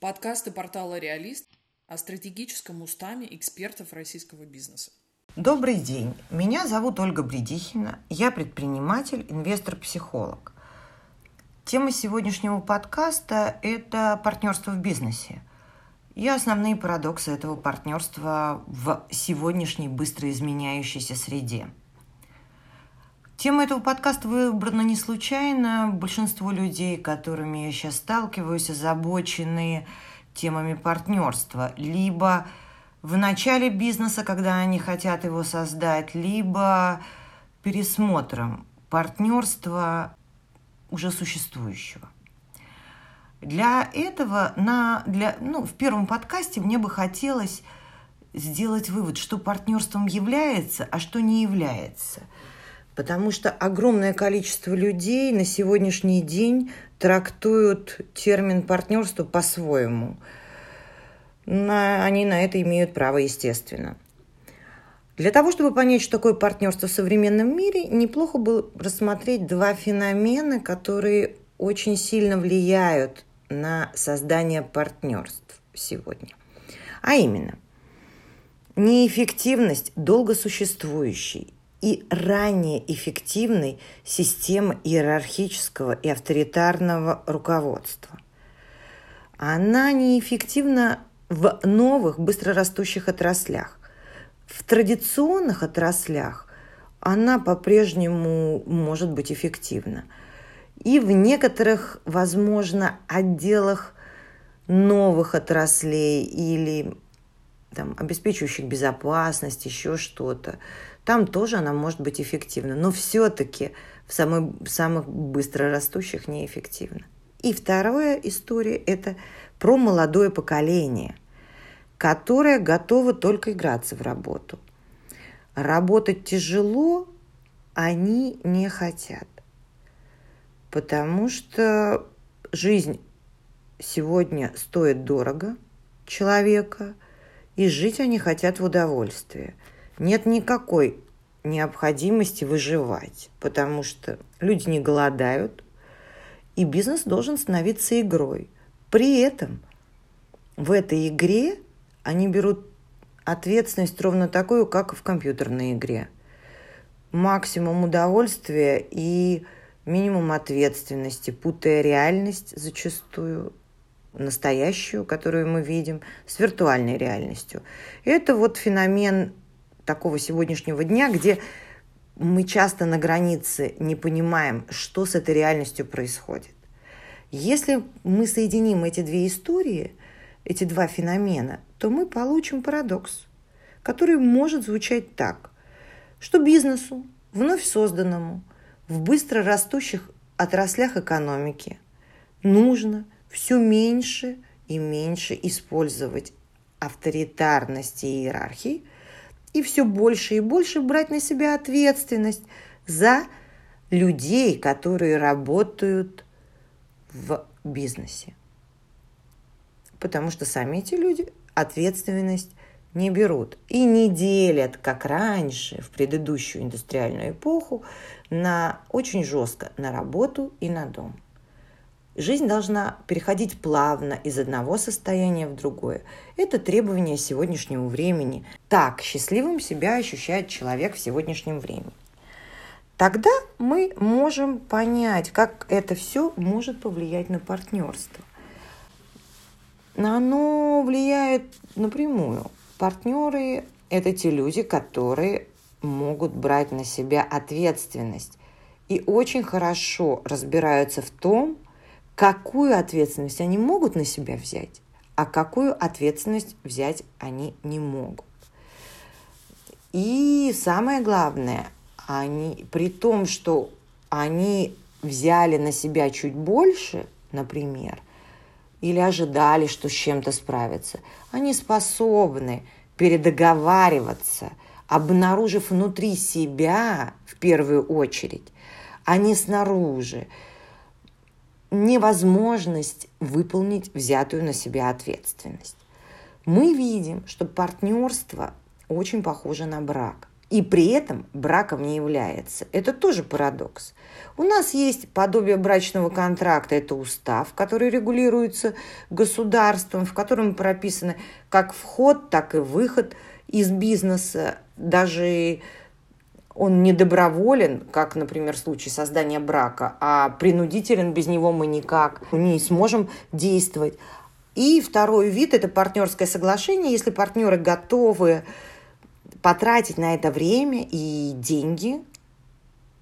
Подкасты портала «Реалист» о стратегическом устаме экспертов российского бизнеса. Добрый день. Меня зовут Ольга Бредихина. Я предприниматель, инвестор-психолог. Тема сегодняшнего подкаста – это партнерство в бизнесе и основные парадоксы этого партнерства в сегодняшней быстро изменяющейся среде – Тема этого подкаста выбрана не случайно. Большинство людей, которыми я сейчас сталкиваюсь, озабочены темами партнерства. Либо в начале бизнеса, когда они хотят его создать, либо пересмотром партнерства уже существующего. Для этого на, для, ну, в первом подкасте мне бы хотелось сделать вывод, что партнерством является, а что не является – потому что огромное количество людей на сегодняшний день трактуют термин партнерство по-своему. На, они на это имеют право, естественно. Для того, чтобы понять, что такое партнерство в современном мире, неплохо было рассмотреть два феномена, которые очень сильно влияют на создание партнерств сегодня. А именно, неэффективность долгосуществующей и ранее эффективной системы иерархического и авторитарного руководства. Она неэффективна в новых, быстрорастущих отраслях. В традиционных отраслях она по-прежнему может быть эффективна. И в некоторых, возможно, отделах новых отраслей или там, обеспечивающих безопасность, еще что-то, там тоже она может быть эффективна, но все-таки в самых, самых быстро растущих неэффективна. И вторая история – это про молодое поколение, которое готово только играться в работу. Работать тяжело они не хотят, потому что жизнь сегодня стоит дорого человека, и жить они хотят в удовольствие – нет никакой необходимости выживать, потому что люди не голодают, и бизнес должен становиться игрой. При этом в этой игре они берут ответственность ровно такую, как в компьютерной игре. Максимум удовольствия и минимум ответственности, путая реальность зачастую, настоящую, которую мы видим, с виртуальной реальностью. И это вот феномен такого сегодняшнего дня, где мы часто на границе не понимаем, что с этой реальностью происходит. Если мы соединим эти две истории, эти два феномена, то мы получим парадокс, который может звучать так, что бизнесу, вновь созданному, в быстро растущих отраслях экономики нужно все меньше и меньше использовать авторитарности и иерархии – и все больше и больше брать на себя ответственность за людей, которые работают в бизнесе. Потому что сами эти люди ответственность не берут и не делят, как раньше, в предыдущую индустриальную эпоху, на очень жестко на работу и на дом. Жизнь должна переходить плавно из одного состояния в другое. Это требование сегодняшнего времени. Так счастливым себя ощущает человек в сегодняшнем времени. Тогда мы можем понять, как это все может повлиять на партнерство. Оно влияет напрямую. Партнеры – это те люди, которые могут брать на себя ответственность и очень хорошо разбираются в том, какую ответственность они могут на себя взять, а какую ответственность взять они не могут. И самое главное, они, при том, что они взяли на себя чуть больше, например, или ожидали, что с чем-то справятся, они способны передоговариваться, обнаружив внутри себя в первую очередь, а не снаружи, невозможность выполнить взятую на себя ответственность. Мы видим, что партнерство очень похоже на брак. и при этом браком не является. Это тоже парадокс. У нас есть подобие брачного контракта, это устав, который регулируется государством, в котором прописаны как вход, так и выход из бизнеса. Даже он не доброволен, как, например, в случае создания брака, а принудителен, без него мы никак не сможем действовать. И второй вид – это партнерское соглашение, если партнеры готовы потратить на это время и деньги,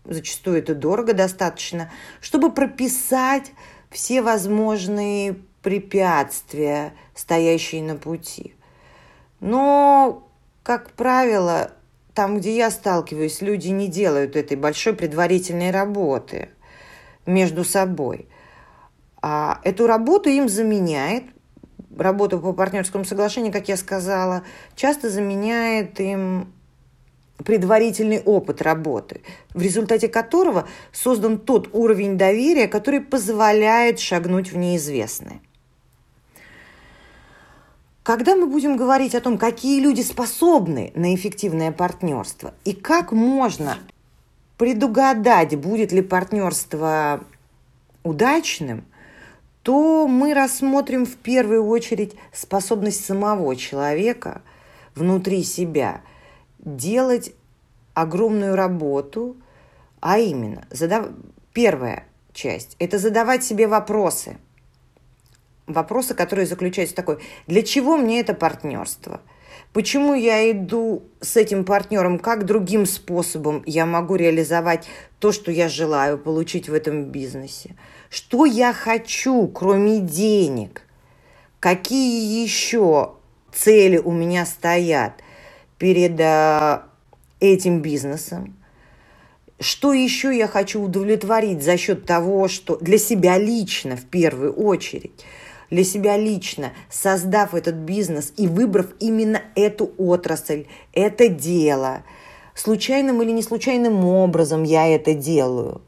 зачастую это дорого достаточно, чтобы прописать все возможные препятствия, стоящие на пути. Но, как правило, там, где я сталкиваюсь, люди не делают этой большой предварительной работы между собой. А эту работу им заменяет работу по партнерскому соглашению, как я сказала, часто заменяет им предварительный опыт работы, в результате которого создан тот уровень доверия, который позволяет шагнуть в неизвестное. Когда мы будем говорить о том, какие люди способны на эффективное партнерство и как можно предугадать, будет ли партнерство удачным – то мы рассмотрим в первую очередь способность самого человека внутри себя делать огромную работу, а именно, задав... первая часть – это задавать себе вопросы. Вопросы, которые заключаются в такой, для чего мне это партнерство – Почему я иду с этим партнером? Как другим способом я могу реализовать то, что я желаю получить в этом бизнесе? Что я хочу, кроме денег? Какие еще цели у меня стоят перед э, этим бизнесом? Что еще я хочу удовлетворить за счет того, что для себя лично в первую очередь – для себя лично, создав этот бизнес и выбрав именно эту отрасль, это дело. Случайным или не случайным образом я это делаю.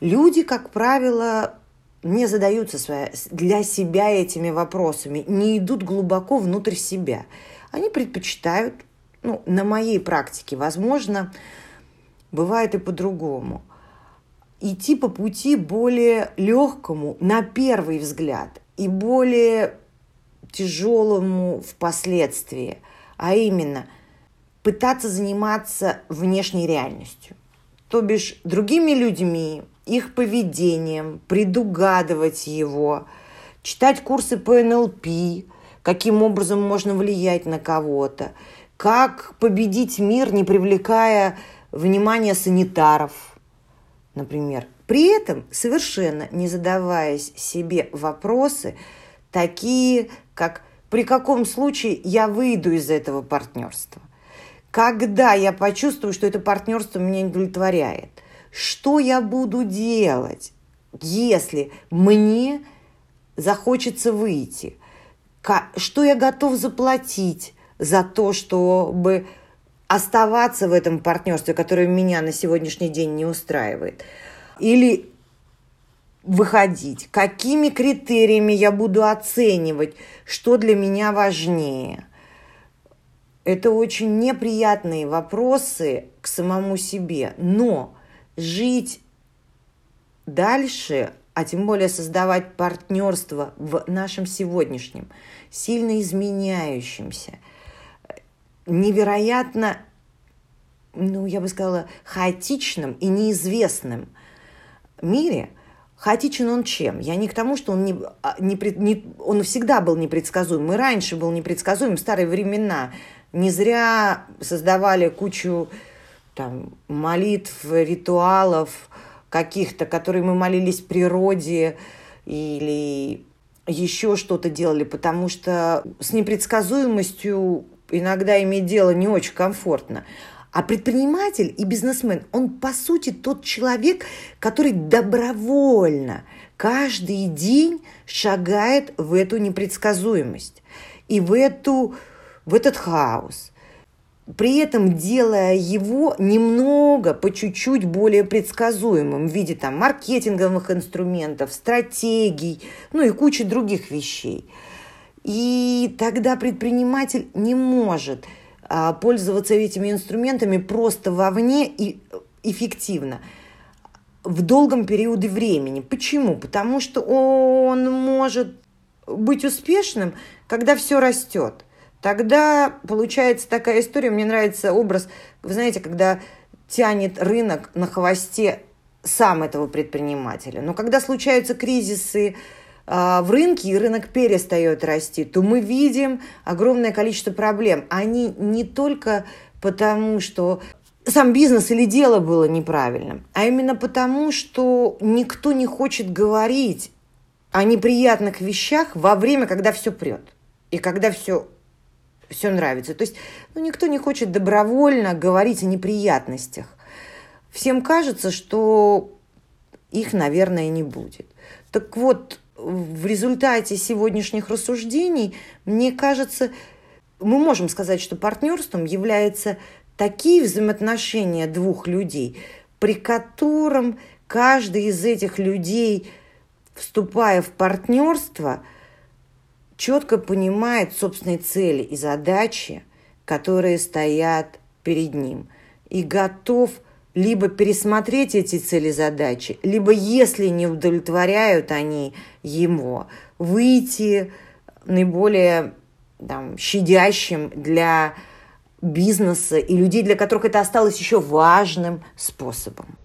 Люди, как правило, не задаются для себя этими вопросами, не идут глубоко внутрь себя. Они предпочитают, ну, на моей практике, возможно, бывает и по-другому, идти по пути более легкому на первый взгляд и более тяжелому впоследствии, а именно пытаться заниматься внешней реальностью, то бишь другими людьми, их поведением, предугадывать его, читать курсы по НЛП, каким образом можно влиять на кого-то, как победить мир, не привлекая внимания санитаров, например, при этом совершенно не задаваясь себе вопросы, такие как при каком случае я выйду из этого партнерства, когда я почувствую, что это партнерство меня не удовлетворяет, что я буду делать, если мне захочется выйти, что я готов заплатить за то, чтобы оставаться в этом партнерстве, которое меня на сегодняшний день не устраивает – или выходить? Какими критериями я буду оценивать, что для меня важнее? Это очень неприятные вопросы к самому себе. Но жить дальше, а тем более создавать партнерство в нашем сегодняшнем, сильно изменяющемся, невероятно, ну, я бы сказала, хаотичным и неизвестным – мире хаотичен он чем? Я не к тому, что он, не, а, не, не, он всегда был непредсказуем. И раньше был непредсказуем, в старые времена. Не зря создавали кучу там, молитв, ритуалов каких-то, которые мы молились природе или еще что-то делали, потому что с непредсказуемостью иногда иметь дело не очень комфортно. А предприниматель и бизнесмен, он по сути тот человек, который добровольно каждый день шагает в эту непредсказуемость и в, эту, в этот хаос. При этом делая его немного, по чуть-чуть более предсказуемым в виде там, маркетинговых инструментов, стратегий, ну и кучи других вещей. И тогда предприниматель не может – пользоваться этими инструментами просто вовне и эффективно в долгом периоде времени. Почему? Потому что он может быть успешным, когда все растет. Тогда получается такая история, мне нравится образ, вы знаете, когда тянет рынок на хвосте сам этого предпринимателя. Но когда случаются кризисы в рынке и рынок перестает расти, то мы видим огромное количество проблем. Они не только потому, что сам бизнес или дело было неправильным, а именно потому, что никто не хочет говорить о неприятных вещах во время, когда все прет и когда все все нравится. То есть ну, никто не хочет добровольно говорить о неприятностях. Всем кажется, что их, наверное, не будет. Так вот, в результате сегодняшних рассуждений, мне кажется, мы можем сказать, что партнерством является такие взаимоотношения двух людей, при котором каждый из этих людей, вступая в партнерство, четко понимает собственные цели и задачи, которые стоят перед ним, и готов либо пересмотреть эти цели задачи, либо, если не удовлетворяют они ему, выйти наиболее там, щадящим для бизнеса и людей, для которых это осталось еще важным способом.